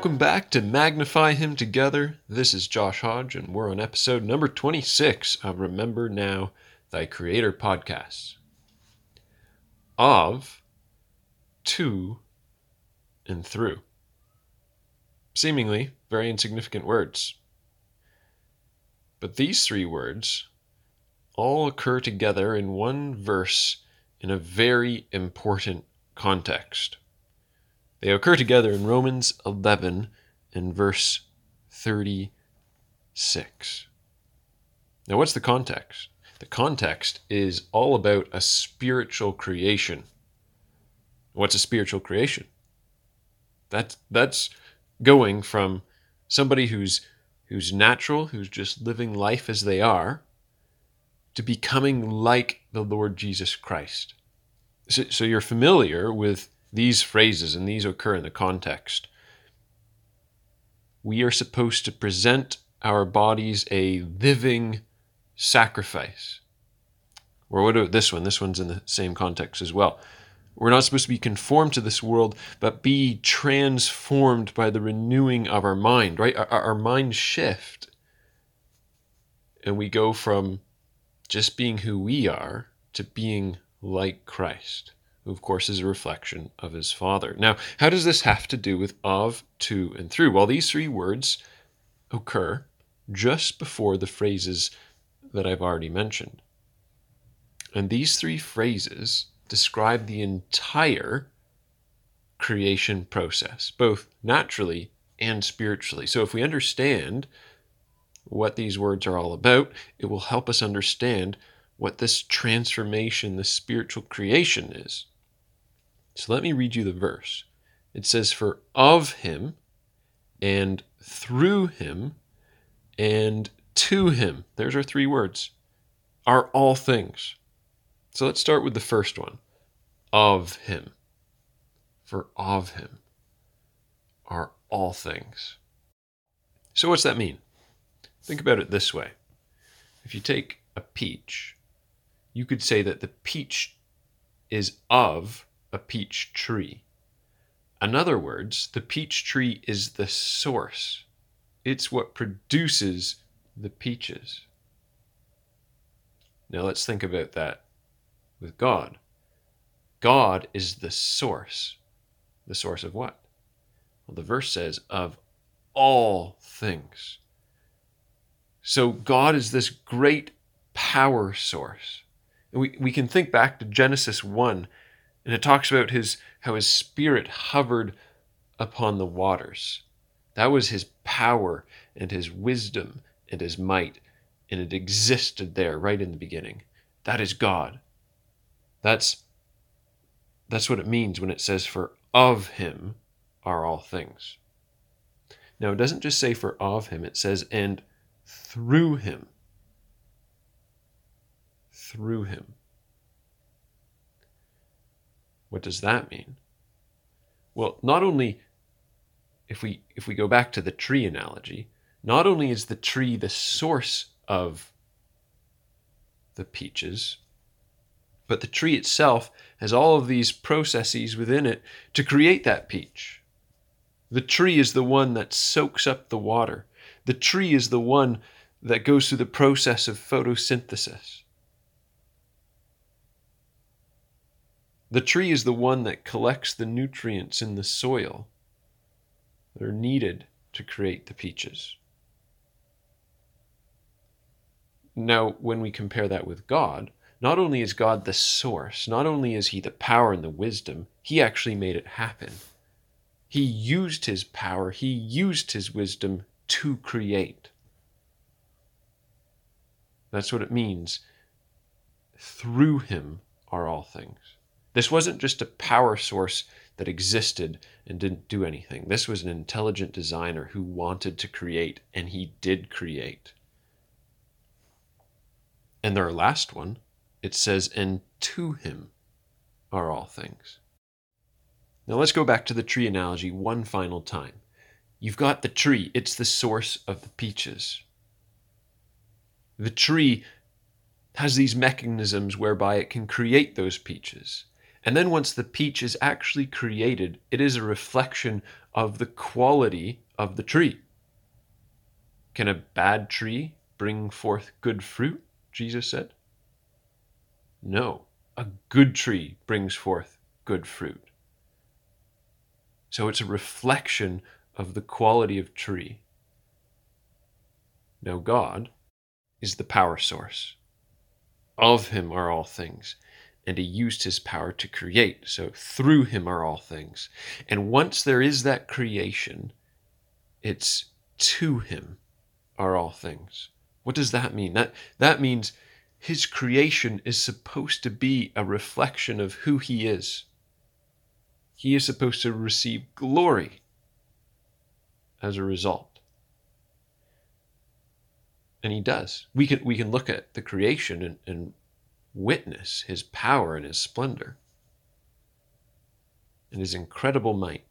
Welcome back to Magnify Him Together. This is Josh Hodge, and we're on episode number 26 of Remember Now, Thy Creator podcast. Of, to, and through. Seemingly very insignificant words. But these three words all occur together in one verse in a very important context. They occur together in Romans 11 and verse 36. Now, what's the context? The context is all about a spiritual creation. What's a spiritual creation? That's that's going from somebody who's who's natural, who's just living life as they are, to becoming like the Lord Jesus Christ. So, so you're familiar with these phrases, and these occur in the context. We are supposed to present our bodies a living sacrifice. Or what about this one? This one's in the same context as well. We're not supposed to be conformed to this world, but be transformed by the renewing of our mind, right? Our, our mind shift. And we go from just being who we are to being like Christ who of course is a reflection of his Father. Now, how does this have to do with of, to, and through? Well, these three words occur just before the phrases that I've already mentioned. And these three phrases describe the entire creation process, both naturally and spiritually. So if we understand what these words are all about, it will help us understand what this transformation, this spiritual creation is. So let me read you the verse. It says, For of him and through him and to him, there's our three words, are all things. So let's start with the first one of him. For of him are all things. So, what's that mean? Think about it this way. If you take a peach, you could say that the peach is of a peach tree. In other words, the peach tree is the source, it's what produces the peaches. Now let's think about that with God. God is the source. The source of what? Well, the verse says, of all things. So God is this great power source. And we, we can think back to Genesis 1 and it talks about his how his spirit hovered upon the waters. That was his power and his wisdom and his might, and it existed there right in the beginning. That is God. That's that's what it means when it says for of him are all things. Now it doesn't just say for of him, it says and through him. Through him. What does that mean? Well, not only if we if we go back to the tree analogy, not only is the tree the source of the peaches, but the tree itself has all of these processes within it to create that peach. The tree is the one that soaks up the water. The tree is the one that goes through the process of photosynthesis. The tree is the one that collects the nutrients in the soil that are needed to create the peaches. Now, when we compare that with God, not only is God the source, not only is He the power and the wisdom, He actually made it happen. He used His power, He used His wisdom to create. That's what it means. Through Him are all things. This wasn't just a power source that existed and didn't do anything. This was an intelligent designer who wanted to create, and he did create. And our last one, it says, and to him are all things. Now let's go back to the tree analogy one final time. You've got the tree, it's the source of the peaches. The tree has these mechanisms whereby it can create those peaches. And then once the peach is actually created, it is a reflection of the quality of the tree. Can a bad tree bring forth good fruit? Jesus said. No, a good tree brings forth good fruit. So it's a reflection of the quality of tree. Now, God is the power source. Of him are all things, and he used his power to create. So through him are all things. And once there is that creation, it's to him are all things. What does that mean? That that means his creation is supposed to be a reflection of who he is. He is supposed to receive glory as a result. And he does. We can we can look at the creation and, and witness his power and his splendor and his incredible might.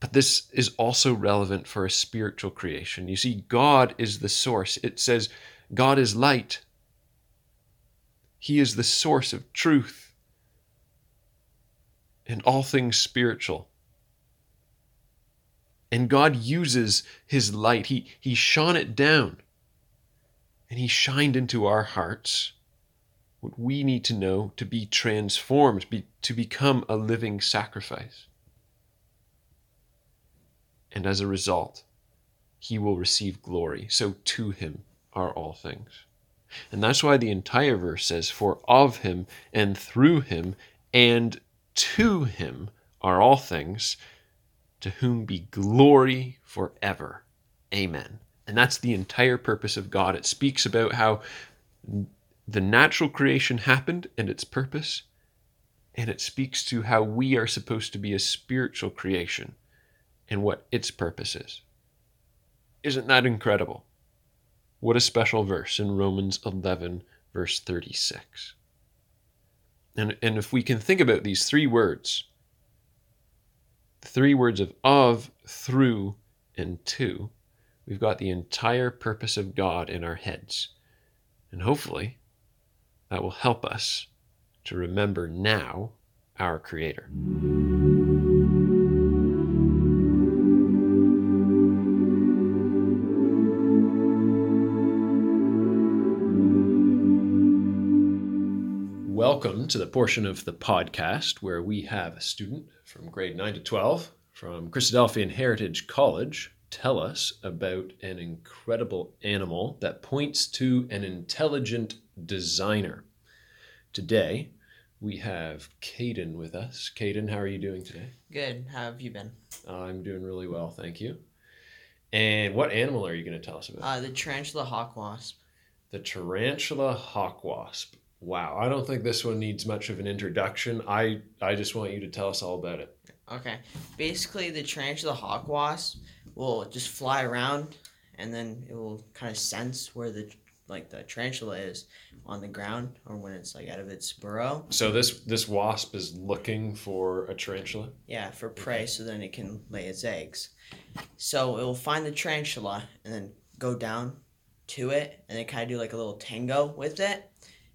But this is also relevant for a spiritual creation. You see, God is the source. It says, God is light. He is the source of truth and all things spiritual. And God uses his light. He, he shone it down and he shined into our hearts what we need to know to be transformed, be, to become a living sacrifice. And as a result, he will receive glory. So to him are all things. And that's why the entire verse says, For of him and through him and to him are all things, to whom be glory forever. Amen. And that's the entire purpose of God. It speaks about how the natural creation happened and its purpose, and it speaks to how we are supposed to be a spiritual creation and what its purpose is. Isn't that incredible? What a special verse in Romans 11, verse 36. And, and if we can think about these three words, three words of of, through, and to, we've got the entire purpose of God in our heads. And hopefully, that will help us to remember now our Creator. Welcome to the portion of the podcast where we have a student from grade 9 to 12 from Christadelphian Heritage College tell us about an incredible animal that points to an intelligent designer. Today, we have Caden with us. Caden, how are you doing today? Good. How have you been? I'm doing really well, thank you. And what animal are you going to tell us about? Uh, the tarantula hawk wasp. The tarantula hawk wasp. Wow, I don't think this one needs much of an introduction. I I just want you to tell us all about it. Okay. Basically, the tarantula hawk wasp will just fly around, and then it will kind of sense where the like the tarantula is on the ground or when it's like out of its burrow. So this this wasp is looking for a tarantula. Yeah, for prey, so then it can lay its eggs. So it will find the tarantula and then go down to it, and then kind of do like a little tango with it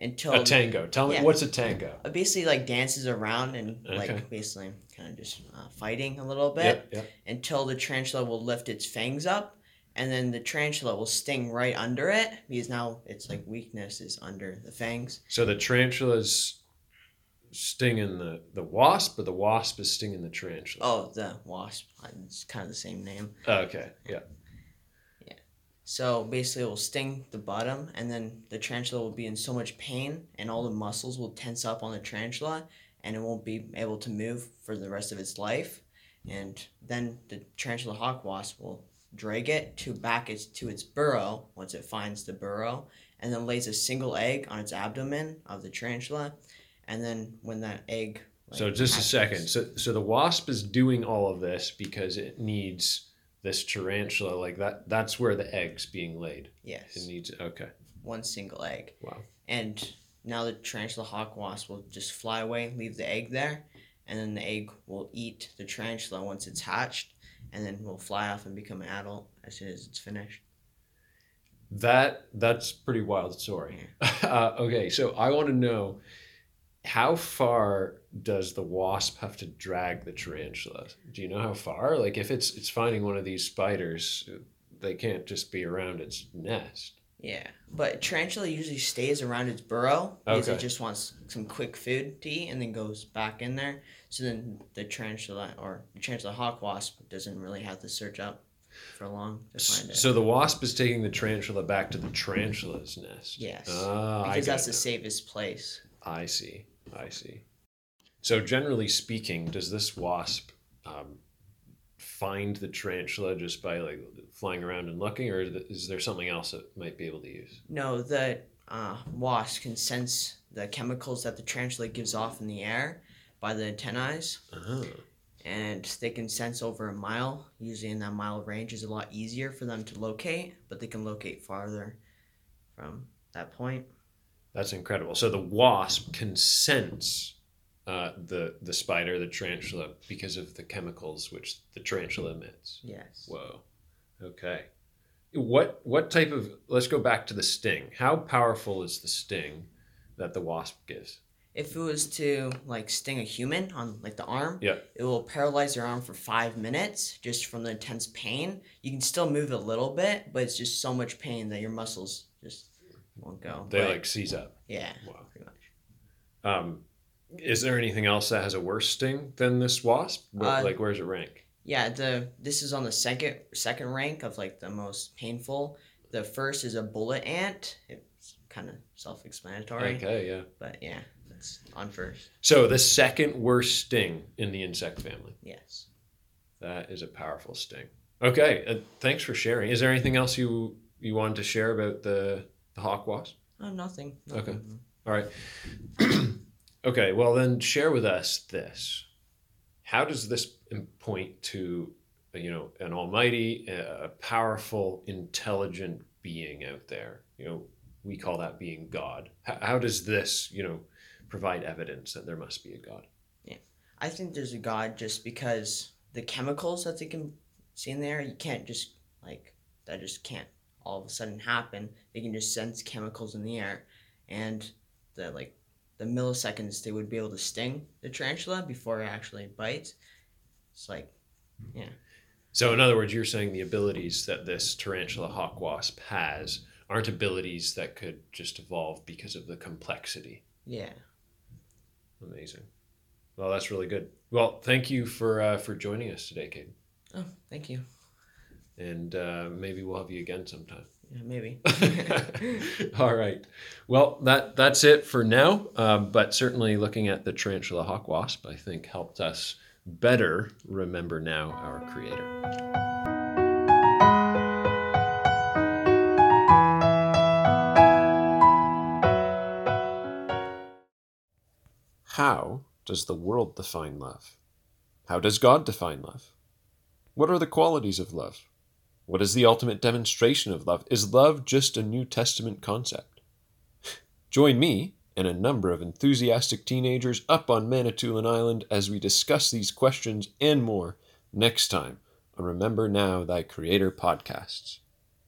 until A tango. Tell me what's a tango? it basically like dances around and Okay. like basically kind of just uh, fighting a little bit Yep, yep. until the tarantula will lift its fangs up and then the tarantula will sting right under it because now its like weakness is under the fangs So the tarantula's stinging the the wasp, or the wasp is stinging the tarantula. oh the wasp it's kind of the same name Okay. Yeah. So basically it will sting the bottom and then the tarantula will be in so much pain and all the muscles will tense up on the tarantula and it won't be able to move for the rest of its life and then the tarantula hawk wasp will drag it to back its to its burrow once it finds the burrow and then lays a single egg on its abdomen of the tarantula and then when that egg like, So just a second. So so the wasp is doing all of this because it needs this tarantula like that that's where the egg's being laid. yes It needs okay. one single egg Wow. and now the tarantula hawk wasp will just fly away leave the egg there and then the egg will eat the tarantula once it's hatched and then will fly off and become an adult as soon as it's finished That that's pretty wild story. Uh, okay, so I want to know how far does the wasp have to drag the tarantula? Do you know how far? Like if it's it's finding one of these spiders, they can't just be around its nest. Yeah, but tarantula usually stays around its burrow because Okay. it just wants some quick food to eat and then goes back in there. So then the tarantula or the tarantula hawk wasp doesn't really have to search up for long to find it. So the wasp is taking the tarantula back to the tarantula's nest. Yes, ah, I because that's the safest place. I see. I see. So generally speaking, does this wasp um, find the tarantula just by like flying around and looking, or is there something else it might be able to use? No, the uh, wasp can sense the chemicals that the tarantula gives off in the air by the antennae, Ah, and they can sense over a mile. Usually, in that mile range, is a lot easier for them to locate, but they can locate farther from that point. That's incredible. So the wasp can sense uh, the the spider, the tarantula, because of the chemicals which the tarantula emits. Yes. Whoa. Okay. What what type of let's go back to the sting. How powerful is the sting that the wasp gives? If it was to like sting a human on like the arm, Yeah. it will paralyze your arm for five minutes just from the intense pain. You can still move a little bit, but it's just so much pain that your muscles just won't go. They But, like seize up. yeah, Wow. pretty much. Um, is there anything else that has a worse sting than this wasp? Uh, like where's it rank? Yeah, the this is on the second second rank of like the most painful. The first is a bullet ant. It's kind of self-explanatory, Okay, yeah. but yeah, that's on first. So the second worst sting in the insect family. Yes. That is a powerful sting. Okay, uh, thanks for sharing. Is there anything else you you wanted to share about the hawk wasp? Oh, nothing. Okay. All right. okay, well then share with us this. How does this point to you know an almighty, a powerful, intelligent being out there? You know, we call that being God. How, how does this you know provide evidence that there must be a God? Yeah, I think there's a God just because the chemicals that they can see in there, you can't just like that just can't all of a sudden happen. They can just sense chemicals in the air, and the like the milliseconds they would be able to sting the tarantula before it actually bites. It's like yeah. So, in other words, you're saying the abilities that this tarantula hawk wasp has aren't abilities that could just evolve because of the complexity. yeah, Amazing. Well, that's really good. Well, thank you for uh, for joining us today, Kate. oh thank you. And uh, maybe we'll have you again sometime. Yeah, maybe. All right. Well, that that's it for now. Um, but certainly, looking at the tarantula hawk wasp, I think helped us better remember now our creator. How does the world define love? How does God define love? What are the qualities of love? What is the ultimate demonstration of love? Is love just a New Testament concept? Join me and a number of enthusiastic teenagers up on Manitoulin Island as we discuss these questions and more next time on Remember Now Thy Creator podcasts.